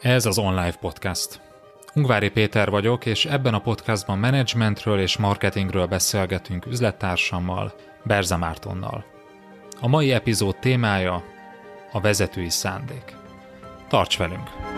Ez az Online Podcast. Ungvári Péter vagyok, és ebben a podcastban menedzsmentről és marketingről beszélgetünk üzlettársammal, Berze Mártonnal. A mai epizód témája a vezetői szándék. Tarts velünk!